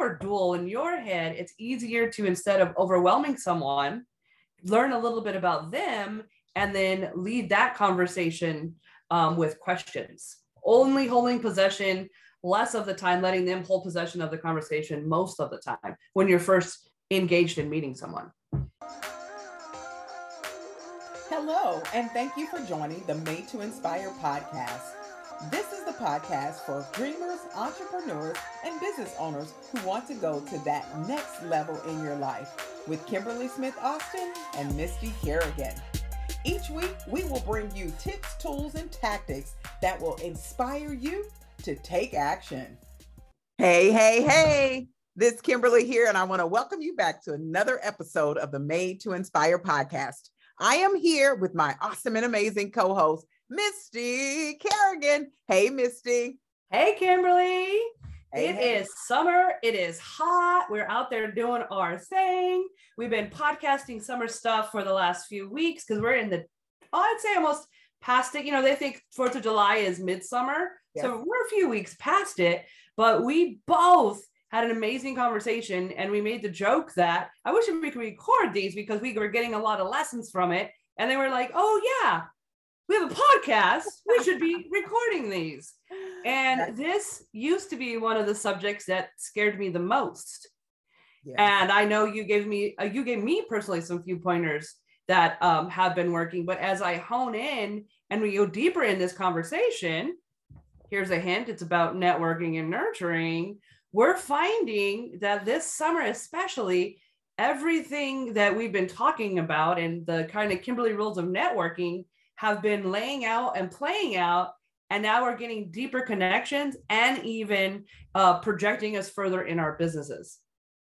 are dual in your head, it's easier to instead of overwhelming someone, learn a little bit about them and then lead that conversation um, with questions. Only holding possession, less of the time letting them hold possession of the conversation most of the time when you're first engaged in meeting someone. Hello, and thank you for joining the Made to Inspire podcast. This is the podcast for dreamers, entrepreneurs, and business owners who want to go to that next level in your life with Kimberly Smith Austin and Misty Kerrigan. Each week, we will bring you tips, tools, and tactics that will inspire you to take action. Hey, hey, hey. This Kimberly here, and I want to welcome you back to another episode of the Made to Inspire podcast. I am here with my awesome and amazing co host, Misty Kerrigan. Hey, Misty. Hey, Kimberly. Hey, it hey. is summer. It is hot. We're out there doing our thing. We've been podcasting summer stuff for the last few weeks because we're in the, oh, I'd say almost past it. You know, they think 4th of July is midsummer. Yes. So we're a few weeks past it, but we both had an amazing conversation and we made the joke that I wish we could record these because we were getting a lot of lessons from it. And they were like, oh, yeah, we have a podcast. We should be recording these. And this used to be one of the subjects that scared me the most. Yeah. And I know you gave me uh, you gave me personally some few pointers that um, have been working. But as I hone in and we go deeper in this conversation, here's a hint: it's about networking and nurturing. We're finding that this summer, especially, everything that we've been talking about and the kind of Kimberly rules of networking have been laying out and playing out and now we're getting deeper connections and even uh, projecting us further in our businesses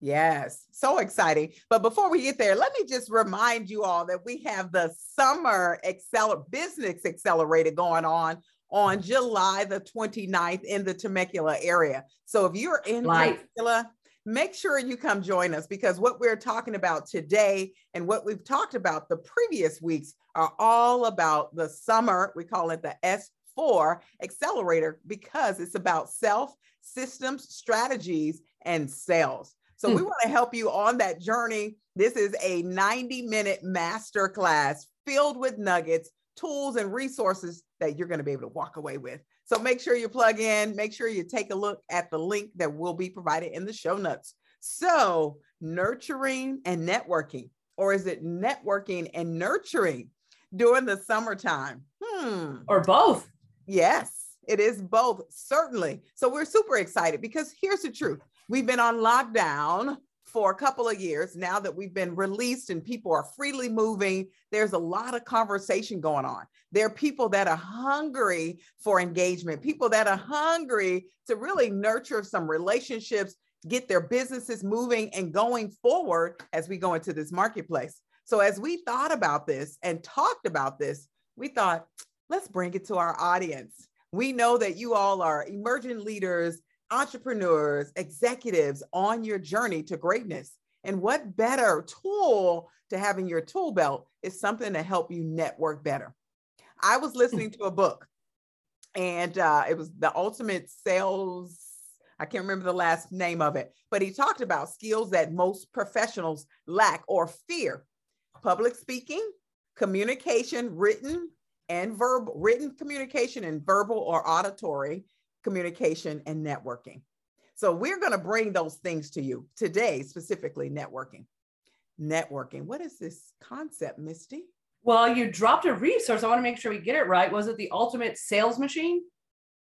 Yes, so exciting. But before we get there, let me just remind you all that we have the summer Excel business accelerator going on on July the 29th in the Temecula area. So if you're in Life. Temecula, make sure you come join us because what we're talking about today and what we've talked about the previous weeks are all about the summer. We call it the S4 accelerator because it's about self, systems, strategies, and sales. So we hmm. want to help you on that journey. This is a 90 minute master class filled with nuggets, tools, and resources that you're going to be able to walk away with. So make sure you plug in, make sure you take a look at the link that will be provided in the show notes. So, nurturing and networking, or is it networking and nurturing during the summertime? Hmm. Or both. Yes, it is both, certainly. So, we're super excited because here's the truth we've been on lockdown for a couple of years now that we've been released and people are freely moving there's a lot of conversation going on. There are people that are hungry for engagement people that are hungry to really nurture some relationships get their businesses moving and going forward as we go into this marketplace. So as we thought about this and talked about this we thought let's bring it to our audience. We know that you all are emerging leaders entrepreneurs, executives on your journey to greatness. And what better tool to have in your tool belt is something to help you network better. I was listening to a book and uh, it was the ultimate sales. I can't remember the last name of it, but he talked about skills that most professionals lack or fear public speaking, communication, written and verbal, written communication and verbal or auditory, communication, and networking. So we're going to bring those things to you today, specifically networking. Networking. What is this concept, Misty? Well, you dropped a resource. I want to make sure we get it right. Was it the ultimate sales machine?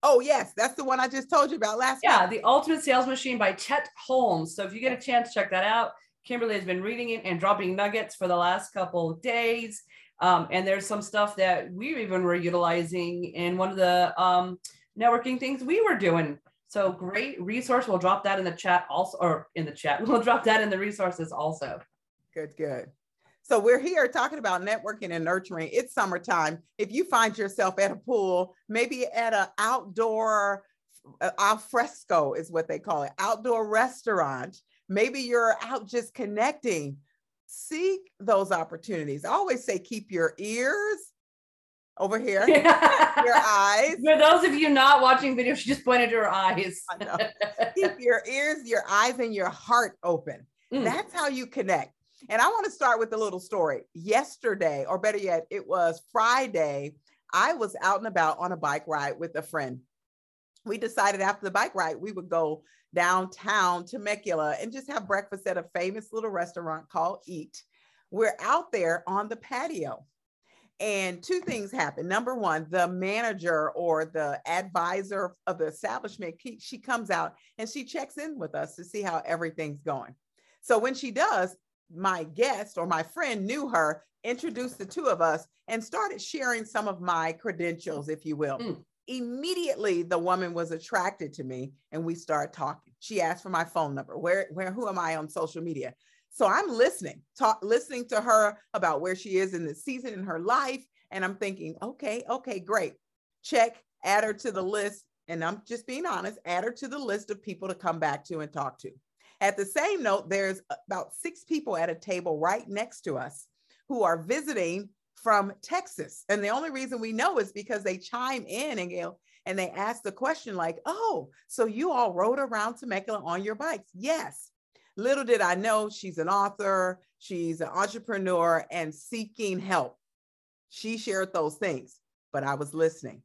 Oh, yes. That's the one I just told you about last Yeah, time. the ultimate sales machine by Chet Holmes. So if you get a chance, check that out. Kimberly has been reading it and dropping nuggets for the last couple of days. Um, and there's some stuff that we even were utilizing in one of the um, networking things we were doing. So great resource. We'll drop that in the chat also, or in the chat. We'll drop that in the resources also. Good, good. So we're here talking about networking and nurturing. It's summertime. If you find yourself at a pool, maybe at an outdoor uh, al fresco is what they call it, outdoor restaurant. Maybe you're out just connecting. Seek those opportunities. I always say keep your ears over here. your eyes. For those of you not watching video, she just pointed to her eyes. Keep your ears, your eyes, and your heart open. Mm. That's how you connect. And I want to start with a little story. Yesterday, or better yet, it was Friday. I was out and about on a bike ride with a friend. We decided after the bike ride, we would go downtown Temecula and just have breakfast at a famous little restaurant called Eat. We're out there on the patio. And two things happen. Number one, the manager or the advisor of the establishment, she comes out and she checks in with us to see how everything's going. So when she does, my guest or my friend knew her, introduced the two of us, and started sharing some of my credentials, if you will. Mm. Immediately, the woman was attracted to me, and we started talking. She asked for my phone number. Where, where, who am I on social media? So I'm listening, talk, listening to her about where she is in the season in her life, and I'm thinking, okay, okay, great. Check, add her to the list, and I'm just being honest, add her to the list of people to come back to and talk to. At the same note, there's about six people at a table right next to us who are visiting from Texas. And the only reason we know is because they chime in and go, and they ask the question like, oh, so you all rode around Temecula on your bikes? Yes. Little did I know she's an author, she's an entrepreneur and seeking help. She shared those things, but I was listening.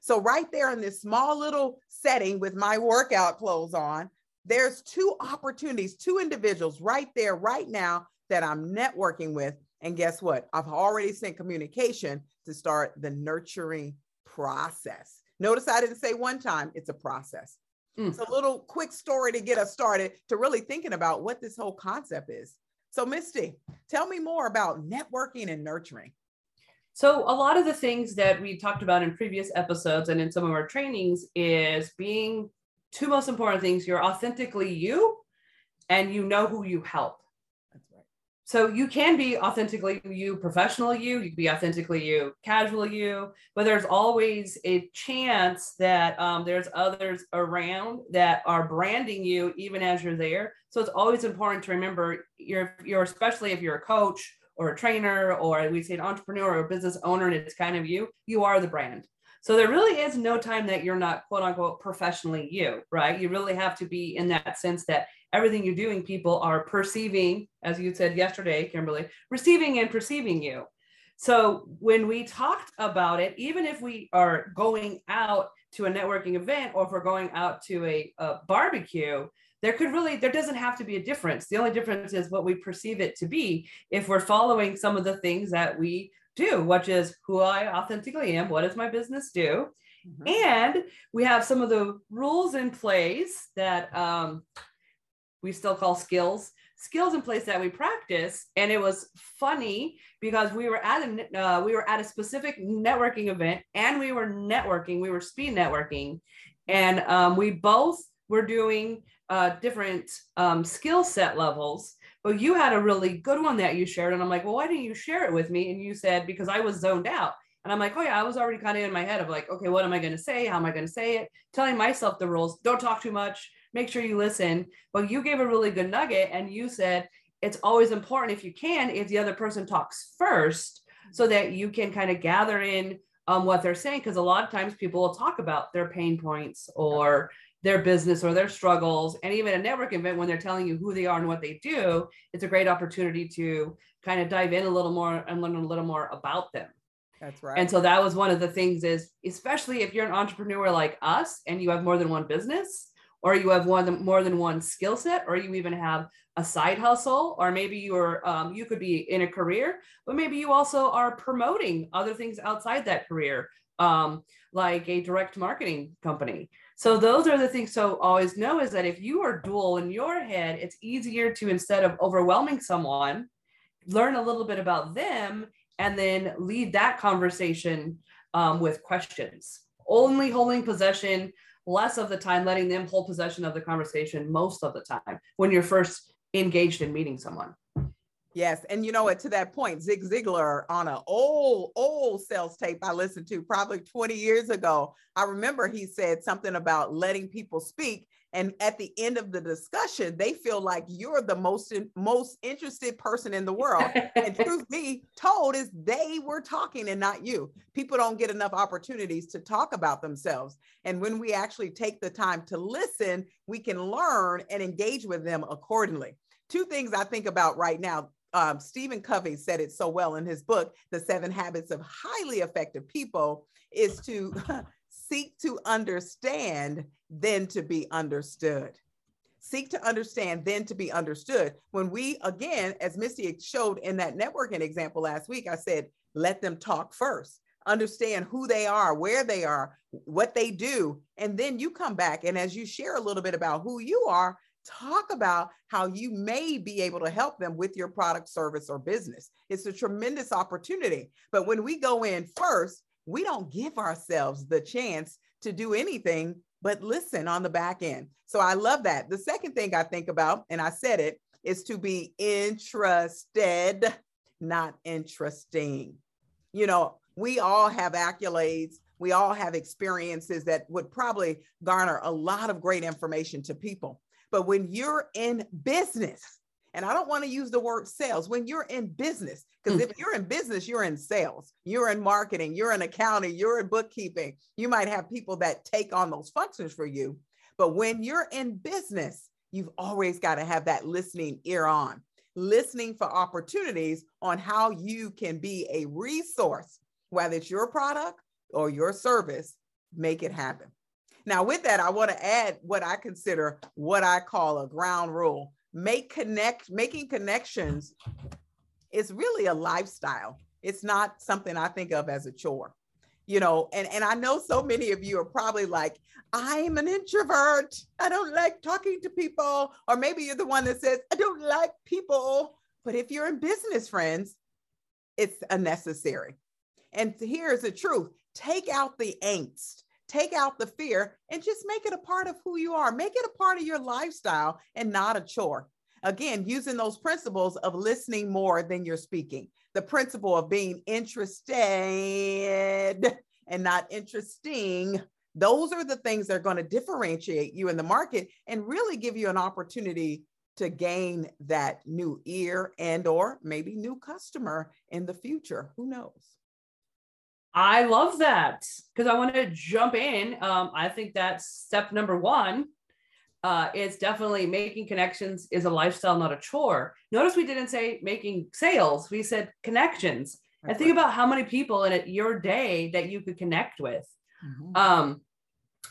So, right there in this small little setting with my workout clothes on, there's two opportunities, two individuals right there, right now that I'm networking with. And guess what? I've already sent communication to start the nurturing process. Notice I didn't say one time, it's a process. Mm. It's a little quick story to get us started to really thinking about what this whole concept is. So, Misty, tell me more about networking and nurturing. So, a lot of the things that we talked about in previous episodes and in some of our trainings is being two most important things you're authentically you and you know who you help so you can be authentically you professional you you can be authentically you casual you but there's always a chance that um, there's others around that are branding you even as you're there so it's always important to remember you're you're especially if you're a coach or a trainer or we say an entrepreneur or a business owner and it's kind of you you are the brand so there really is no time that you're not quote unquote professionally you, right? You really have to be in that sense that everything you're doing, people are perceiving, as you said yesterday, Kimberly, receiving and perceiving you. So when we talked about it, even if we are going out to a networking event or if we're going out to a, a barbecue, there could really there doesn't have to be a difference the only difference is what we perceive it to be if we're following some of the things that we do, which is who I authentically am. What does my business do? Mm-hmm. And we have some of the rules in place that um, we still call skills, skills in place that we practice. And it was funny because we were at a uh, we were at a specific networking event, and we were networking. We were speed networking, and um, we both were doing uh, different um, skill set levels but you had a really good one that you shared. And I'm like, well, why didn't you share it with me? And you said, because I was zoned out. And I'm like, oh yeah, I was already kind of in my head of like, okay, what am I going to say? How am I going to say it? Telling myself the rules. Don't talk too much. Make sure you listen. But you gave a really good nugget and you said it's always important if you can, if the other person talks first, so that you can kind of gather in um, what they're saying. Because a lot of times people will talk about their pain points or their business or their struggles and even a network event when they're telling you who they are and what they do it's a great opportunity to kind of dive in a little more and learn a little more about them that's right and so that was one of the things is especially if you're an entrepreneur like us and you have more than one business or you have one more than one skill set or you even have a side hustle or maybe you're um, you could be in a career but maybe you also are promoting other things outside that career um, like a direct marketing company so those are the things. So always know is that if you are dual in your head, it's easier to instead of overwhelming someone, learn a little bit about them and then lead that conversation um, with questions. Only holding possession, less of the time letting them hold possession of the conversation most of the time when you're first engaged in meeting someone. Yes. And you know what, to that point, Zig Ziglar on an old, old sales tape I listened to probably 20 years ago, I remember he said something about letting people speak and at the end of the discussion they feel like you're the most most interested person in the world. And truth be told is they were talking and not you. People don't get enough opportunities to talk about themselves. And when we actually take the time to listen we can learn and engage with them accordingly. Two things i think about right now um, Stephen Covey said it so well in his book, The Seven Habits of Highly Effective People, is to seek to understand, then to be understood. Seek to understand, then to be understood. When we, again, as Misty showed in that networking example last week, I said, let them talk first. Understand who they are, where they are, what they do. And then you come back. And as you share a little bit about who you are, talk about how you may be able to help them with your product, service, or business. It's a tremendous opportunity. But when we go in first, we don't give ourselves the chance to do anything but listen on the back end. So I love that. The second thing I think about, and I said it, is to be interested, not interesting. You know, we all have accolades we all have experiences that would probably garner a lot of great information to people. But when you're in business, and I don't want to use the word sales, when you're in business, because if mm-hmm. you're in business, you're in sales, you're in marketing, you're in accounting, you're in bookkeeping. You might have people that take on those functions for you. But when you're in business, you've always got to have that listening ear on, listening for opportunities on how you can be a resource, whether it's your product or your service, make it happen. Now, with that, I want to add what I consider what I call a ground rule. Make connect, making connections is really a lifestyle. It's not something I think of as a chore. You know, and, and I know so many of you are probably like, I'm an introvert. I don't like talking to people. Or maybe you're the one that says, I don't like people. But if you're in business, friends, it's a necessary. And here's the truth take out the angst take out the fear and just make it a part of who you are. Make it a part of your lifestyle and not a chore. Again, using those principles of listening more than you're speaking, the principle of being interested and not interesting. Those are the things that are going to differentiate you in the market and really give you an opportunity to gain that new ear and or maybe new customer in the future. Who knows? I love that because I want to jump in. Um, I think that's step number one. Uh, is definitely making connections is a lifestyle, not a chore. Notice we didn't say making sales; we said connections. That's and think right. about how many people in your day that you could connect with. Mm-hmm. Um,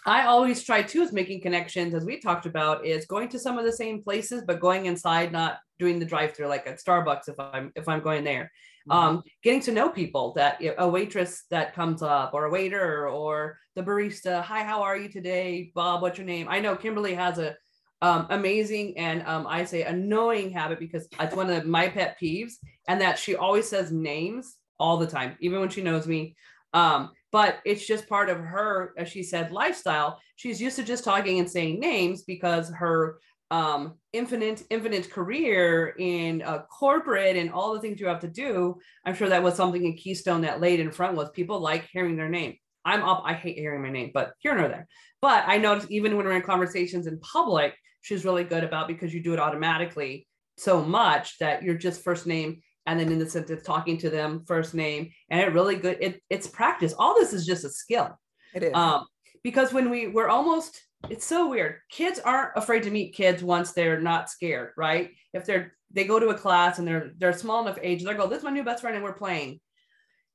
I always try too is making connections, as we talked about, is going to some of the same places, but going inside, not doing the drive-through like at Starbucks if I'm if I'm going there. Mm-hmm. um, getting to know people that a waitress that comes up or a waiter or the barista hi how are you today? Bob what's your name? I know kimberly has a um, amazing and um, i say annoying habit because it's one of my pet peeves and that she always says names all the time even when she knows me. Um, but it's just part of her as she said lifestyle. She's used to just talking and saying names because her um, infinite infinite career in uh, corporate and all the things you have to do i'm sure that was something in keystone that laid in front was people like hearing their name. I'm up i hate hearing my name but here nor there. But i noticed even when we're in conversations in public she's really good about because you do it automatically so much that you're just first name and then in the sentence talking to them first name and it really good it, it's practice. All this is just a skill. It is. Um, because when we we're almost it's so weird. Kids aren't afraid to meet kids once they're not scared, right? If they're they go to a class and they're they're small enough age, they're go, this is my new best friend and we're playing.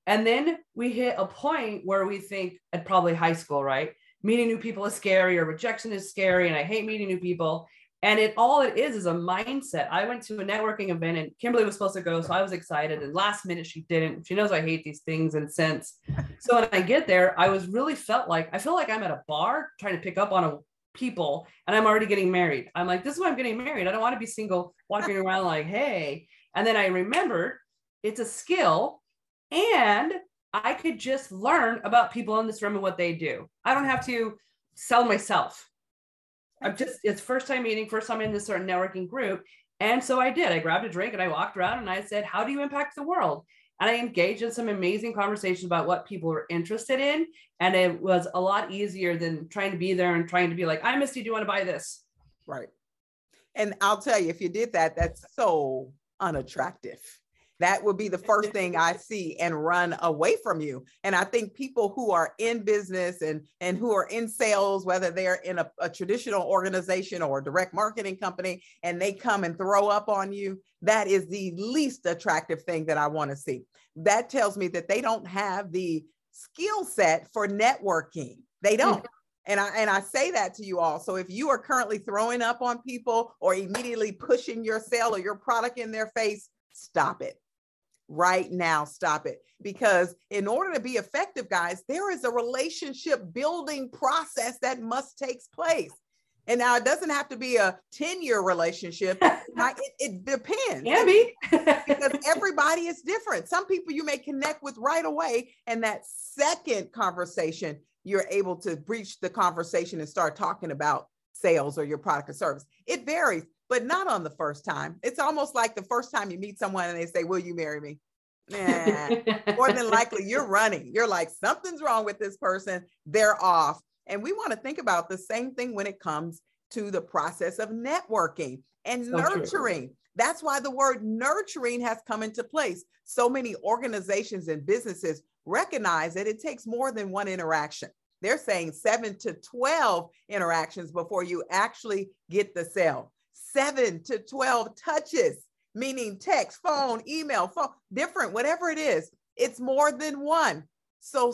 And then we hit a point where we think at probably high school, right? Meeting new people is scary or rejection is scary and I hate meeting new people. And it all it is is a mindset. I went to a networking event and Kimberly was supposed to go, so I was excited. And last minute she didn't. She knows I hate these things and since. So when I get there, I was really felt like I feel like I'm at a bar trying to pick up on a people and I'm already getting married. I'm like, this is why I'm getting married. I don't want to be single walking around like, hey. And then I remembered it's a skill and I could just learn about people in this room and what they do. I don't have to sell myself. I'm just, it's first time meeting, first time in this sort of networking group. And so I did. I grabbed a drink and I walked around and I said, How do you impact the world? and I engaged in some amazing conversations about what people were interested in. And it was a lot easier than trying to be there and trying to be like, I Misty, do you want to buy this? Right. And I'll tell you, if you did that, that's so unattractive. That would be the first thing I see and run away from you. And I think people who are in business and, and who are in sales, whether they're in a, a traditional organization or a direct marketing company, and they come and throw up on you, that is the least attractive thing that I want to see. That tells me that they don't have the skill set for networking. They mm. don't. And I and I say that to you all. So if you are currently throwing up on people or immediately pushing your sale or your product in their face, stop it right now. Stop it. Because in order to be effective, guys, there is a relationship building process that must take place. And now it doesn't have to be a 10 year relationship. it, it, depends. Can be. because everybody is different. Some people you may connect with right away. And that second conversation, you're able to breach the conversation and start talking about sales or your product or service. It varies but not on the first time. It's almost like the first time you meet someone and they say, Will you marry me? Nah, more than likely you're running. You're like, something's wrong with this person. They're off. And we want to think about the same thing when it comes to the process of networking and so nurturing. True. That's why the word nurturing has come into place. So many organizations and businesses recognize that it takes more than one interaction. They're saying seven to 12 interactions before you actually get the sale seven to 12 touches, meaning text, phone, email, phone, different, whatever it is. It's more than one. So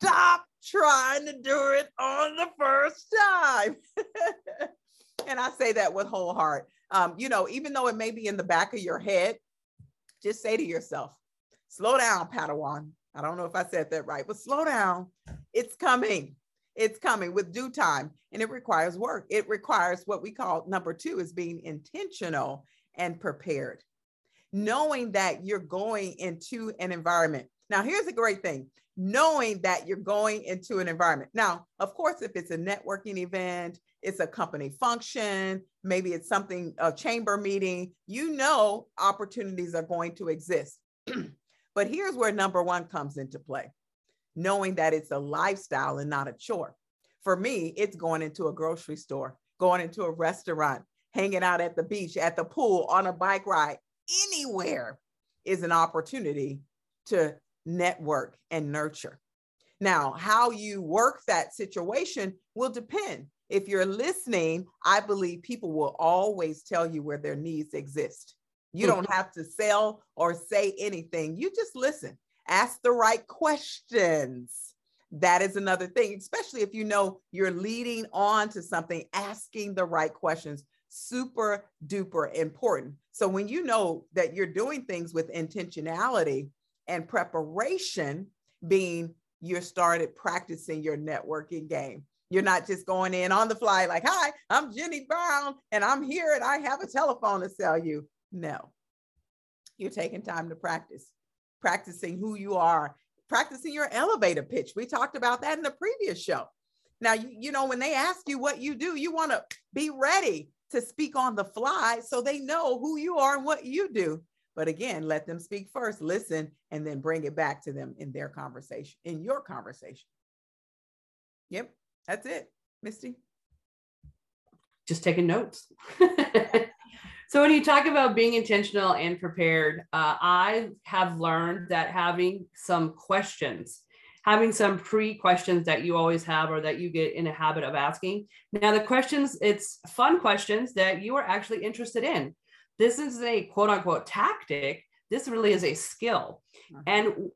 stop trying to do it on the first time. and I say that with whole heart. Um, you know, even though it may be in the back of your head, just say to yourself, slow down, Padawan. I don't know if I said that right, but slow down. It's coming. It's coming with due time and it requires work. It requires what we call number two is being intentional and prepared. Knowing that you're going into an environment. Now, here's a great thing knowing that you're going into an environment. Now, of course, if it's a networking event, it's a company function, maybe it's something, a chamber meeting, you know, opportunities are going to exist. but here's where number one comes into play knowing that it's a lifestyle and not a chore. For me, it's going into a grocery store, going into a restaurant, hanging out at the beach, at the pool, on a bike ride, anywhere is an opportunity to network and nurture. Now, how you work that situation will depend. If you're listening, I believe people will always tell you where their needs exist. You hmm. don't have to sell or say anything. You just listen ask the right questions. That is another thing, especially if you know you're leading on to something, asking the right questions, super duper important. So when you know that you're doing things with intentionality and preparation, being you started practicing your networking game. You're not just going in on the fly like, hi, I'm Jenny Brown and I'm here and I have a telephone to sell you. No, you're taking time to practice practicing who you are, practicing your elevator pitch. We talked about that in the previous show. Now, you, you know, when they ask you what you do, you want to be ready to speak on the fly so they know who you are and what you do. But again, let them speak first, listen, and then bring it back to them in their conversation, in your conversation. Yep, that's it, Misty. Just taking notes. So when you talk about being intentional and prepared, uh, I have learned that having some questions, having some pre-questions that you always have or that you get in a habit of asking. Now the questions, it's fun questions that you are actually interested in. This is a quote unquote tactic. This really is a skill. Uh-huh. And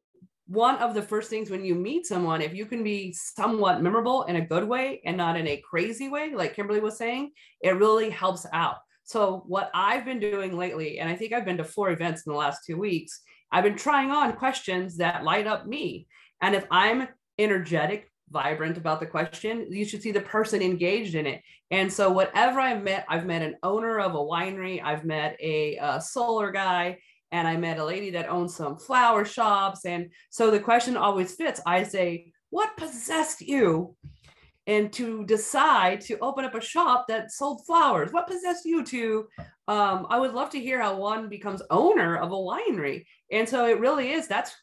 one of the first things when you meet someone, if you can be somewhat memorable in a good way and not in a crazy way, like Kimberly was saying, it really helps out. So, what I've been doing lately, and I think I've been to four events in the last two weeks, I've been trying on questions that light up me. And if I'm energetic, vibrant about the question, you should see the person engaged in it. And so, whatever I've met, I've met an owner of a winery, I've met a, a solar guy, and I met a lady that owns some flower shops. And so the question always fits. I say, What possessed you and to decide to open up a shop that sold flowers? What possessed you to? Um, I would love to hear how one becomes owner of a winery. And so it really is that's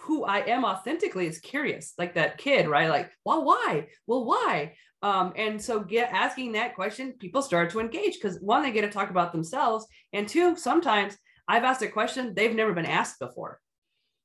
who I am authentically is curious, like that kid, right? Like, well, why? Well, why? Um, and so get asking that question, people start to engage because one, they get to talk about themselves, and two, sometimes I've asked a question they've never been asked before.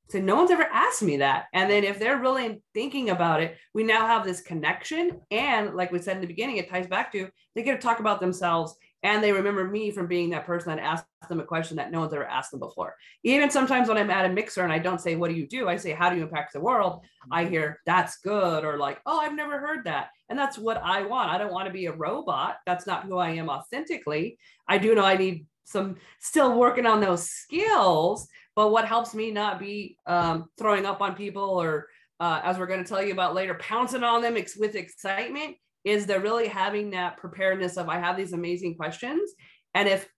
So no one's ever asked me that. And then if they're really thinking about it, we now have this connection. And like we said in the beginning, it ties back to they get to talk about themselves and they remember me from being that person that asked them a question that no one's ever asked them before. Even sometimes when I'm at a mixer and I don't say, What do you do? I say, How do you impact the world? I mm-hmm. hear, That's good, or like, Oh, I've never heard that. And that's what I want. I don't want to be a robot. That's not who I am authentically. I do know I need some still working on those skills, but what helps me not be um, throwing up on people or, uh, as we're going to tell you about later, pouncing on them ex- with excitement is they're really having that preparedness of I have these amazing questions. And if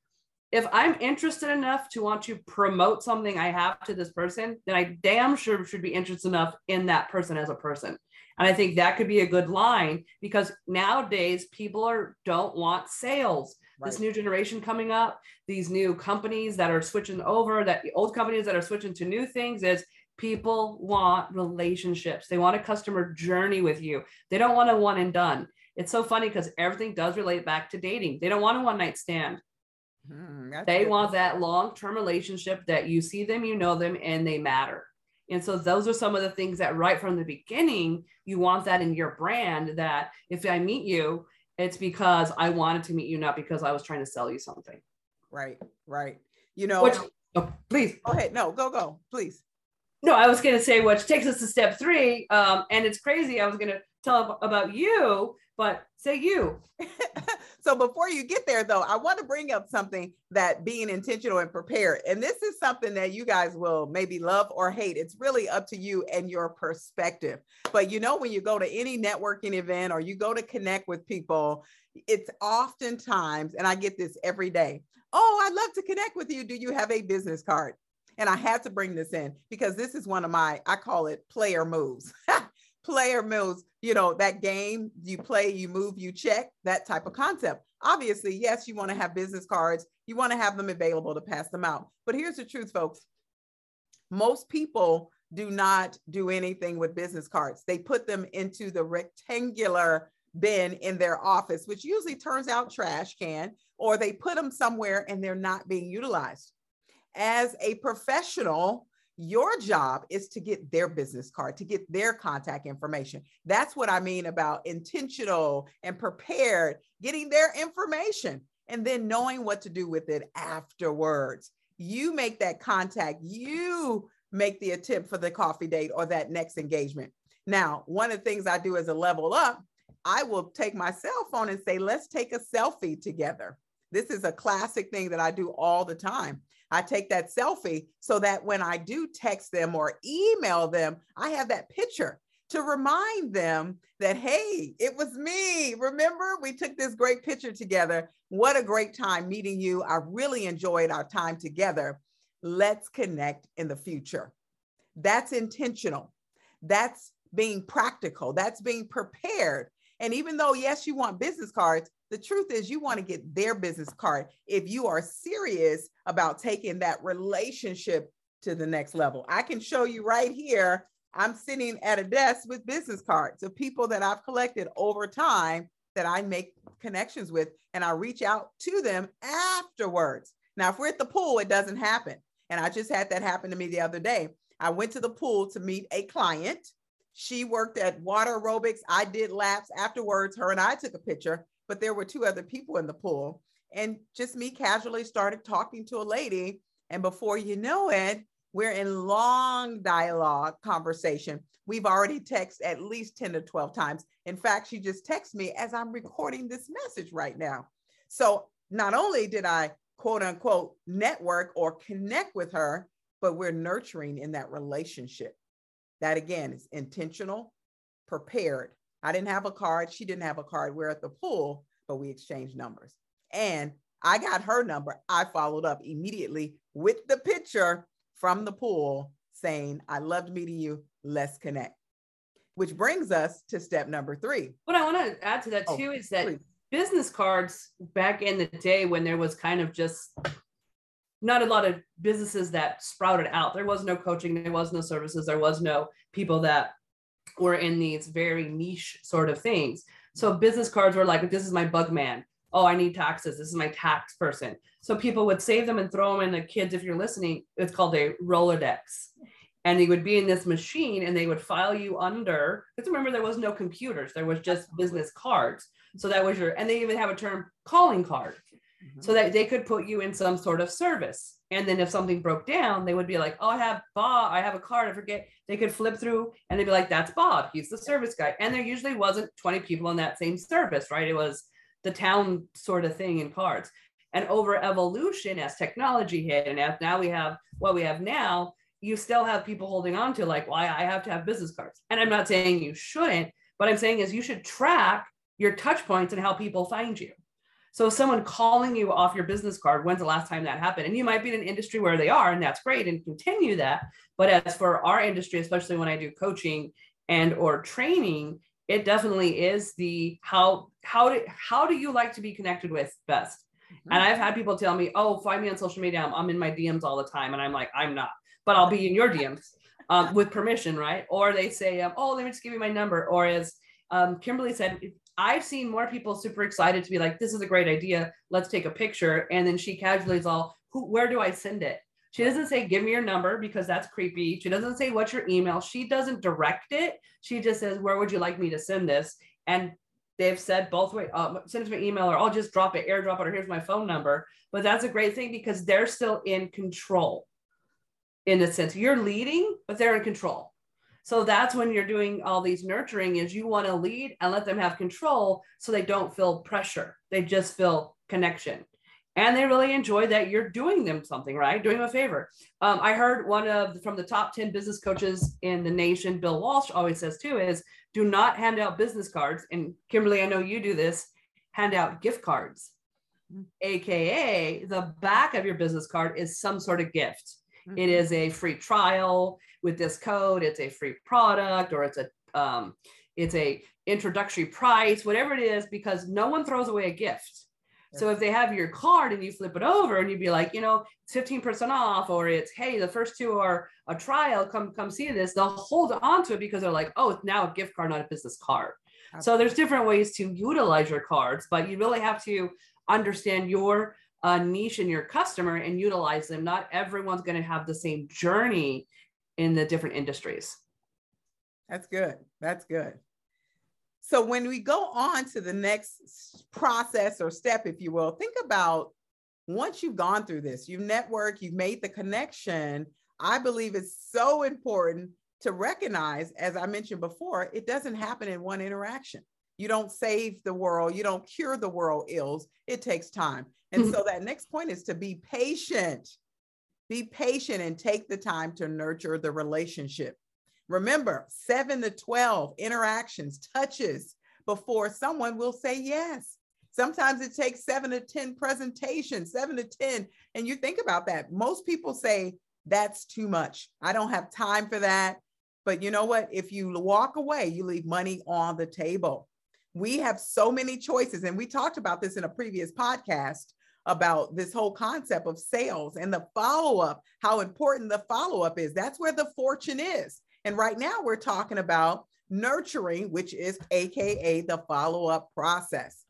if I'm interested enough to want to promote something I have to this person, then I damn sure should be interested enough in that person as a person. And I think that could be a good line because nowadays people are don't want sales. Right. This new generation coming up, these new companies that are switching over, that the old companies that are switching to new things is people want relationships. They want a customer journey with you. They don't want a one and done. It's so funny because everything does relate back to dating. They don't want a one night stand. Mm, they want that long term relationship that you see them, you know them, and they matter. And so those are some of the things that right from the beginning, you want that in your brand that if I meet you, it's because I wanted to meet you, not because I was trying to sell you something. Right, right. You know, Which, oh, please. Go ahead. No, go, go, please. No, I was going to say, which takes us to step three. Um, and it's crazy. I was going to tell about you but say you. so before you get there, though, I want to bring up something that being intentional and prepared. And this is something that you guys will maybe love or hate. It's really up to you and your perspective. But you know, when you go to any networking event or you go to connect with people, it's oftentimes, and I get this every day. Oh, I'd love to connect with you. Do you have a business card? And I had to bring this in because this is one of my, I call it player moves. player moves, you know, that game you play, you move, you check, that type of concept. Obviously, yes, you want to have business cards, you want to have them available to pass them out. But here's the truth, folks most people do not do anything with business cards, they put them into the rectangular bin in their office, which usually turns out trash can, or they put them somewhere and they're not being utilized. As a professional, your job is to get their business card, to get their contact information. That's what I mean about intentional and prepared, getting their information and then knowing what to do with it afterwards. You make that contact, you make the attempt for the coffee date or that next engagement. Now, one of the things I do as a level up, I will take my cell phone and say, let's take a selfie together. This is a classic thing that I do all the time. I take that selfie so that when I do text them or email them, I have that picture to remind them that, hey, it was me. Remember, we took this great picture together. What a great time meeting you. I really enjoyed our time together. Let's connect in the future. That's intentional. That's being practical. That's being prepared. And even though, yes, you want business cards, the truth is, you want to get their business card if you are serious about taking that relationship to the next level. I can show you right here. I'm sitting at a desk with business cards of people that I've collected over time that I make connections with, and I reach out to them afterwards. Now, if we're at the pool, it doesn't happen. And I just had that happen to me the other day. I went to the pool to meet a client. She worked at water aerobics. I did laps afterwards. Her and I took a picture but there were two other people in the pool. And just me casually started talking to a lady. And before you know it, we're in long dialogue conversation. We've already texted at least 10 to 12 times. In fact, she just texted me as I'm recording this message right now. So not only did I quote unquote network or connect with her, but we're nurturing in that relationship. That again is intentional, prepared, I didn't have a card. She didn't have a card. We're at the pool, but we exchanged numbers. And I got her number. I followed up immediately with the picture from the pool saying, I loved meeting you. Let's connect. which brings us to step number three. What I want to add to that oh, too is that please. business cards back in the day when there was kind of just not a lot of businesses that sprouted out. There was no coaching, there was no services, there was no people that were in these very niche sort of things. So business cards were like, this is my bug man. Oh, I need taxes. This is my tax person. So people would save them and throw them in the kids. If you're listening, it's called a Rolodex and they would be in this machine and they would file you under because remember there was no computers there was just business cards so that was your and they even have a term calling card mm-hmm. so that they could put you in some sort of service and then if something broke down they would be like oh i have bob i have a card i forget they could flip through and they'd be like that's bob he's the service guy and there usually wasn't 20 people in that same service right it was the town sort of thing in cards and over evolution as technology hit and as now we have what we have now you still have people holding on to like why I have to have business cards. And I'm not saying you shouldn't, but I'm saying is you should track your touch points and how people find you. So someone calling you off your business card, when's the last time that happened? And you might be in an industry where they are, and that's great, and continue that. But as for our industry, especially when I do coaching and or training, it definitely is the how how do how do you like to be connected with best? Mm-hmm. And I've had people tell me, "Oh, find me on social media. I'm, I'm in my DMs all the time," and I'm like, "I'm not." but I'll be in your DMs um, with permission, right? Or they say, um, oh, let me just give you my number. Or as um, Kimberly said, I've seen more people super excited to be like, this is a great idea. Let's take a picture. And then she casually is all, Who, where do I send it? She doesn't say, give me your number because that's creepy. She doesn't say, what's your email? She doesn't direct it. She just says, where would you like me to send this? And they've said both ways, uh, send it to my email or I'll just drop it, airdrop it, or here's my phone number. But that's a great thing because they're still in control in a sense you're leading but they're in control so that's when you're doing all these nurturing is you want to lead and let them have control so they don't feel pressure. They just feel connection. And they really enjoy that you're doing them something right? Doing them a favor. Um, i heard one of from the top 10 business coaches in the nation bill walsh always says too is do not hand out business cards and kimberly i know you do this hand out gift cards. Aka the back of your business card is some sort of gift Mm-hmm. It is a free trial with this code. It's a free product or it's a um, it's a introductory price, whatever it is, because no one throws away a gift. So if they have your card and you flip it over and you'd be like, you know, it's 15% off, or it's hey, the first two are a trial, come come see this, they'll hold on to it because they're like, oh, it's now a gift card, not a business card. Absolutely. So there's different ways to utilize your cards, but you really have to understand your a niche in your customer and utilize them. Not everyone's going to have the same journey in the different industries. That's good. That's good. So when we go on to the next process or step, if you will, think about once you've gone through this, you've networked, you've made the connection. I believe it's so important to recognize, as I mentioned before, it doesn't happen in one interaction. You don't save the world, you don't cure the world ills. It takes time. And mm-hmm. so that next point is to be patient. Be patient and take the time to nurture the relationship. Remember, seven to 12 interactions, touches before someone will say yes. Sometimes it takes seven to 10 presentations, seven to 10. And you think about that. Most people say, that's too much. I don't have time for that. But you know what? If you walk away, you leave money on the table. We have so many choices. And we talked about this in a previous podcast about this whole concept of sales and the follow up, how important the follow up is. That's where the fortune is. And right now we're talking about nurturing, which is AKA the follow up process.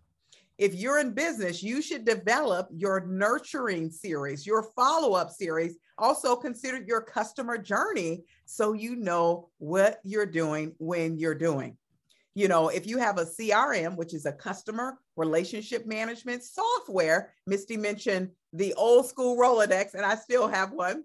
If you're in business, you should develop your nurturing series, your follow up series. Also, consider your customer journey so you know what you're doing when you're doing you know, if you have a CRM, which is a customer relationship management software, Misty mentioned the old school Rolodex, and I still have one.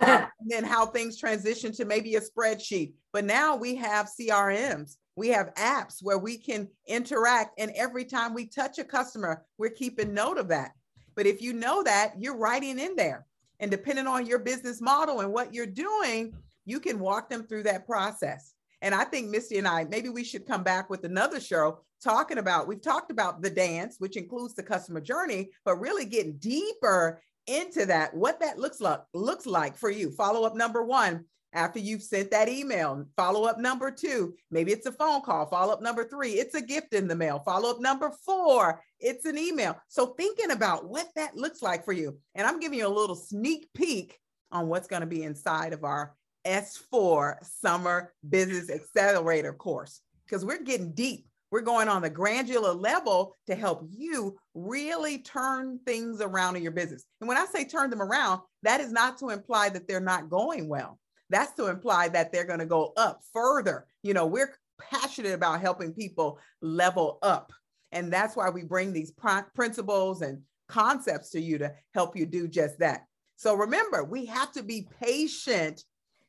Uh, and then how things transition to maybe a spreadsheet. But now we have CRMs, we have apps where we can interact. And every time we touch a customer, we're keeping note of that. But if you know that, you're writing in there. And depending on your business model and what you're doing, you can walk them through that process. And I think Misty and I, maybe we should come back with another show talking about, we've talked about the dance, which includes the customer journey, but really getting deeper into that, what that looks like, looks like for you. Follow up number one, after you've sent that email. Follow up number two, maybe it's a phone call. Follow up number three, it's a gift in the mail. Follow up number four, it's an email. So thinking about what that looks like for you. And I'm giving you a little sneak peek on what's going to be inside of our S4 Summer Business Accelerator course because we're getting deep. We're going on the granular level to help you really turn things around in your business. And when I say turn them around, that is not to imply that they're not going well that's to imply that they're going to go up further. You know, we're passionate about helping people level up. And that's why we bring these principles and concepts to you to help you do just that. So remember, we have to be patient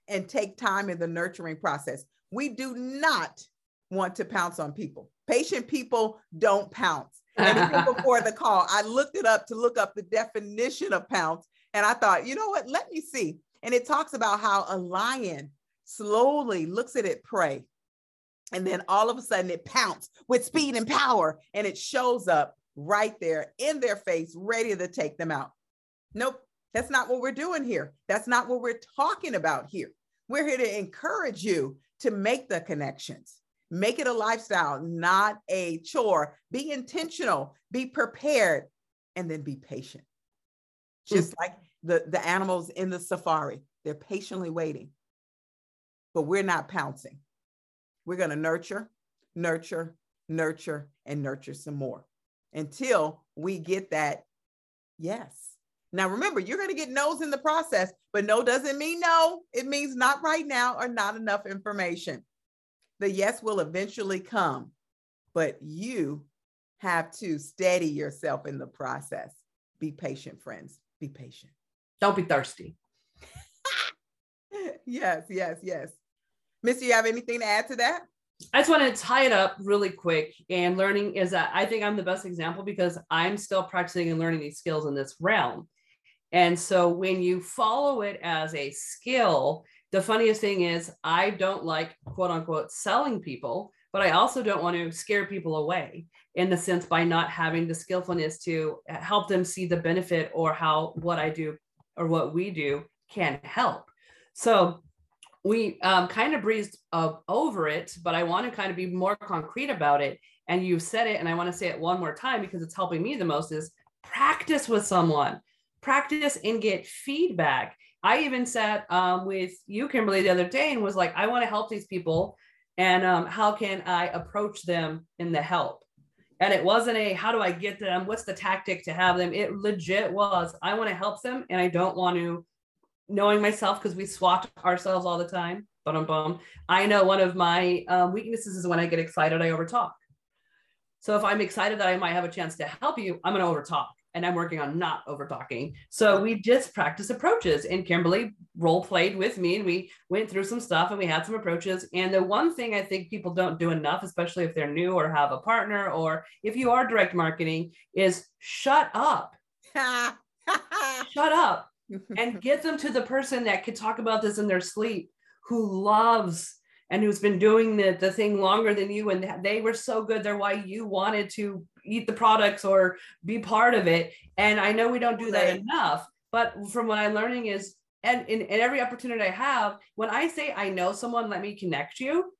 and take time in the nurturing process. We do not want to pounce on people. Patient people don't pounce. And even before the call, I looked it up to look up the definition of pounce. And I thought, you know what? Let me see. And it talks about how a lion slowly looks at it prey. And then all of a sudden it pounces with speed and power and it shows up right there in their face, ready to take them out. Nope, that's not what we're doing here. That's not what we're talking about here. We're here to encourage you to make the connections. Make it a lifestyle, not a chore. Be intentional, be prepared, and then be patient. Just like the, the animals in the safari. They're patiently waiting, but we're not pouncing. We're going to nurture, nurture, nurture, and nurture some more until we get that yes. Now, remember, you're going to get no's in the process, but no doesn't mean no. It means not right now or not enough information. The yes will eventually come, but you have to steady yourself in the process. Be patient, friends. Be patient. Don't be thirsty. yes, yes, yes. Missy, you have anything to add to that? I just want to tie it up really quick. And learning is that I think I'm the best example because I'm still practicing and learning these skills in this realm. And so when you follow it as a skill, the funniest thing is I don't like quote unquote selling people, but I also don't want to scare people away in the sense by not having the skillfulness to help them see the benefit or how what I do or what we do can help. So we um, kind of breezed uh, over it, but I want to kind of be more concrete about it. And you said it, and I want to say it one more time because it's helping me the most is practice with someone, practice and get feedback. I even sat um, with you, Kimberly, the other day and was like, I want to help these people. And um, how can I approach them in the help? And it wasn't a how do I get them? What's the tactic to have them? It legit was I want to help them and I don't want to, knowing myself, because we swat ourselves all the time. But I'm. I know one of my um, weaknesses is when I get excited, I overtalk. So if I'm excited that I might have a chance to help you, I'm going to overtalk and I'm working on not over talking. So we just practice approaches and Kimberly role played with me and we went through some stuff and we had some approaches. And the one thing I think people don't do enough, especially if they're new or have a partner or if you are direct marketing, is shut up. shut up and get them to the person that could talk about this in their sleep who loves and who's been doing the, the thing longer than you and they were so good they're why you wanted to eat the products or be part of it and i know we don't do that right. enough but from what i'm learning is and in, in every opportunity i have when i say i know someone let me connect you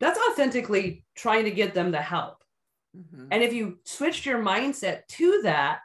that's authentically trying to get them the help mm-hmm. and if you switched your mindset to that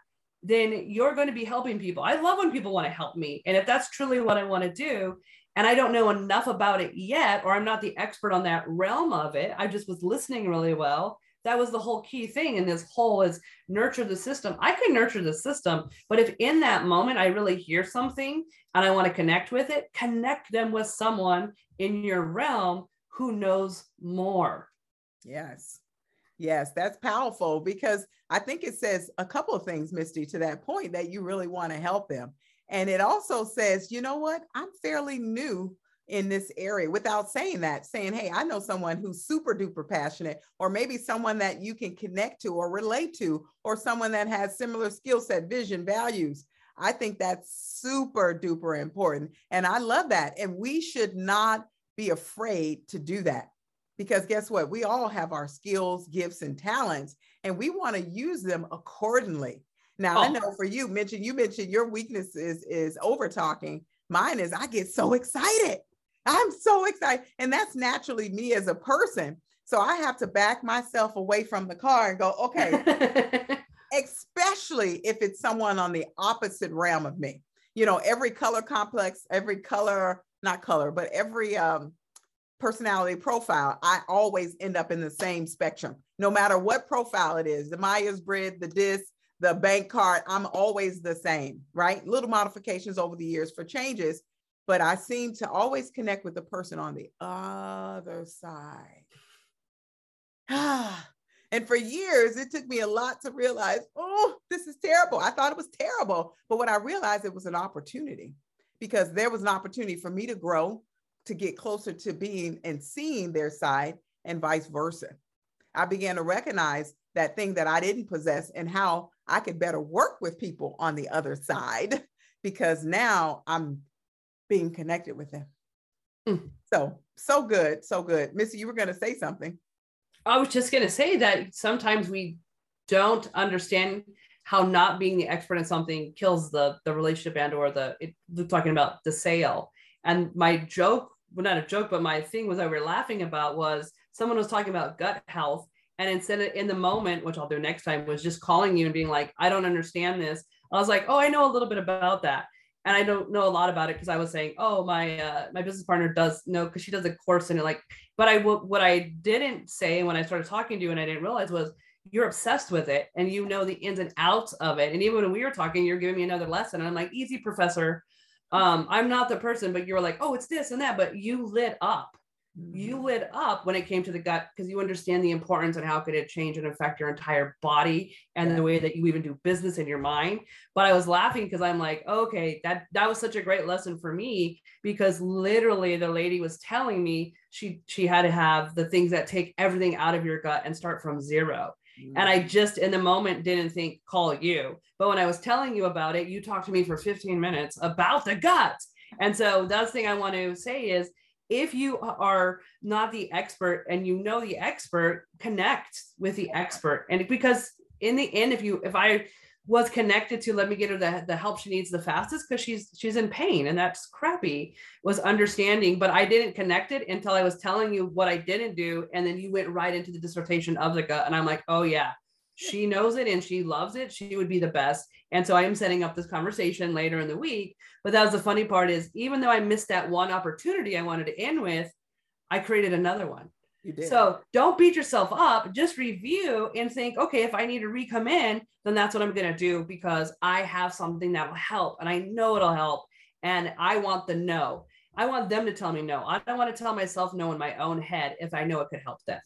then you're going to be helping people i love when people want to help me and if that's truly what i want to do and I don't know enough about it yet, or I'm not the expert on that realm of it. I just was listening really well. That was the whole key thing in this whole is nurture the system. I can nurture the system, but if in that moment I really hear something and I want to connect with it, connect them with someone in your realm who knows more. Yes. Yes, that's powerful because I think it says a couple of things, Misty, to that point that you really want to help them. And it also says, you know what? I'm fairly new in this area without saying that, saying, hey, I know someone who's super duper passionate, or maybe someone that you can connect to or relate to, or someone that has similar skill set, vision, values. I think that's super duper important. And I love that. And we should not be afraid to do that because guess what? We all have our skills, gifts, and talents, and we want to use them accordingly. Now oh. I know for you, mentioned you mentioned your weakness is is over talking. Mine is I get so excited. I'm so excited. And that's naturally me as a person. So I have to back myself away from the car and go, okay, especially if it's someone on the opposite realm of me. You know, every color complex, every color, not color, but every um, personality profile, I always end up in the same spectrum. No matter what profile it is, the Myers Briggs, the DISC, the bank card, I'm always the same, right? Little modifications over the years for changes, but I seem to always connect with the person on the other side. and for years, it took me a lot to realize, oh, this is terrible. I thought it was terrible. But what I realized it was an opportunity, because there was an opportunity for me to grow, to get closer to being and seeing their side, and vice versa. I began to recognize that thing that I didn't possess and how I could better work with people on the other side because now I'm being connected with them. Mm. So, so good, so good. Missy, you were going to say something. I was just going to say that sometimes we don't understand how not being the expert in something kills the the relationship and or the it, talking about the sale. And my joke, well, not a joke, but my thing was I were laughing about was someone was talking about gut health. And instead of in the moment, which I'll do next time, was just calling you and being like, I don't understand this. I was like, oh, I know a little bit about that and I don't know a lot about it because I was saying, oh, my uh, my business partner does know because she does a course in it. Like, but I what I didn't say when I started talking to you and I didn't realize was you're obsessed with it and you know the ins and outs of it. And even when we were talking, you're giving me another lesson, and I'm like, easy, professor. Um, I'm not the person, but you're like, oh, it's this and that. But you lit up you mm-hmm. lit up when it came to the gut because you understand the importance and how could it change and affect your entire body and the way that you even do business in your mind. But i was laughing because i'm like okay that that was such a great lesson for me because literally the lady was telling me she she had to have the things that take everything out of your gut and start from zero. Mm-hmm. and i just in the moment didn't think call you. But when i was telling you about it you talked to me for 15 minutes about the gut. And so that's the thing i want to say is if you are not the expert and you know the expert connect with the expert. And because in the end if you if i was connected to let me get her the, the help she needs the fastest because she's she's in pain and that's crappy was understanding but i didn't connect it until i was telling you what i didn't do. And then you went right into the dissertation of the gut and i'm like oh yeah she knows it and she loves it. She would be the best. And so i am setting up this conversation later in the week. But that was the funny part is even though i missed that one opportunity i wanted to end with i created another one. So don't beat yourself up. Just review and think okay if i need to re-come in then that's what i'm going to do because i have something that will help and i know it'll help and i want the no. I want them to tell me no. I don't want to tell myself no in my own head if i know it could help them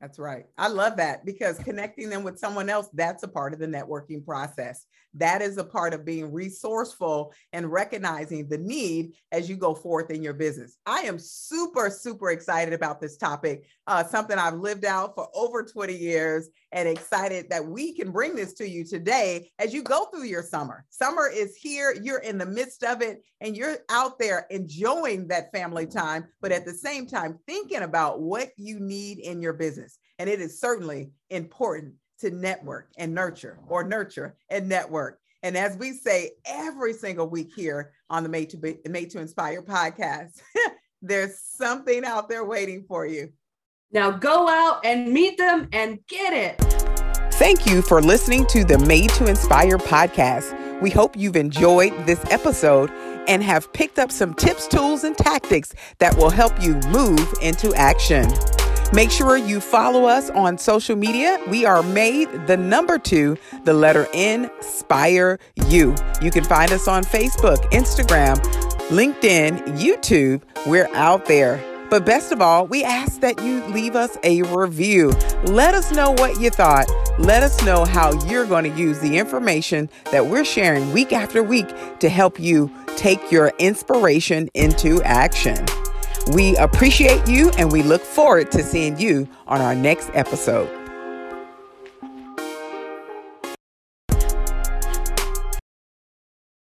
that's right. I love that because connecting them with someone else, that's a part of the networking process. That is a part of being resourceful and recognizing the need as you go forth in your business. I am super, super excited about this topic, uh, something I've lived out for over 20 years and excited that we can bring this to you today as you go through your summer. Summer is here, you're in the midst of it, and you're out there enjoying that family time, but at the same time, thinking about what you need in your business. And it is certainly important to network and nurture or nurture and network. And as we say every single week here on the Made to Be, Made to Inspire podcast, there's something out there waiting for you. Now go out and meet them and get it. Thank you for listening to the Made to Inspire podcast. We hope you've enjoyed this episode and have picked up some tips, tools, and tactics that will help you move into action. Make sure you follow us on social media. We are made the number two, the letter Inspire You. You can find us on Facebook, Instagram, LinkedIn, YouTube. We're out there. But best of all, we ask that you leave us a review. Let us know what you thought. Let us know how you're going to use the information that we're sharing week after week to help you take your inspiration into action. We appreciate you and we look forward to seeing you on our next episode.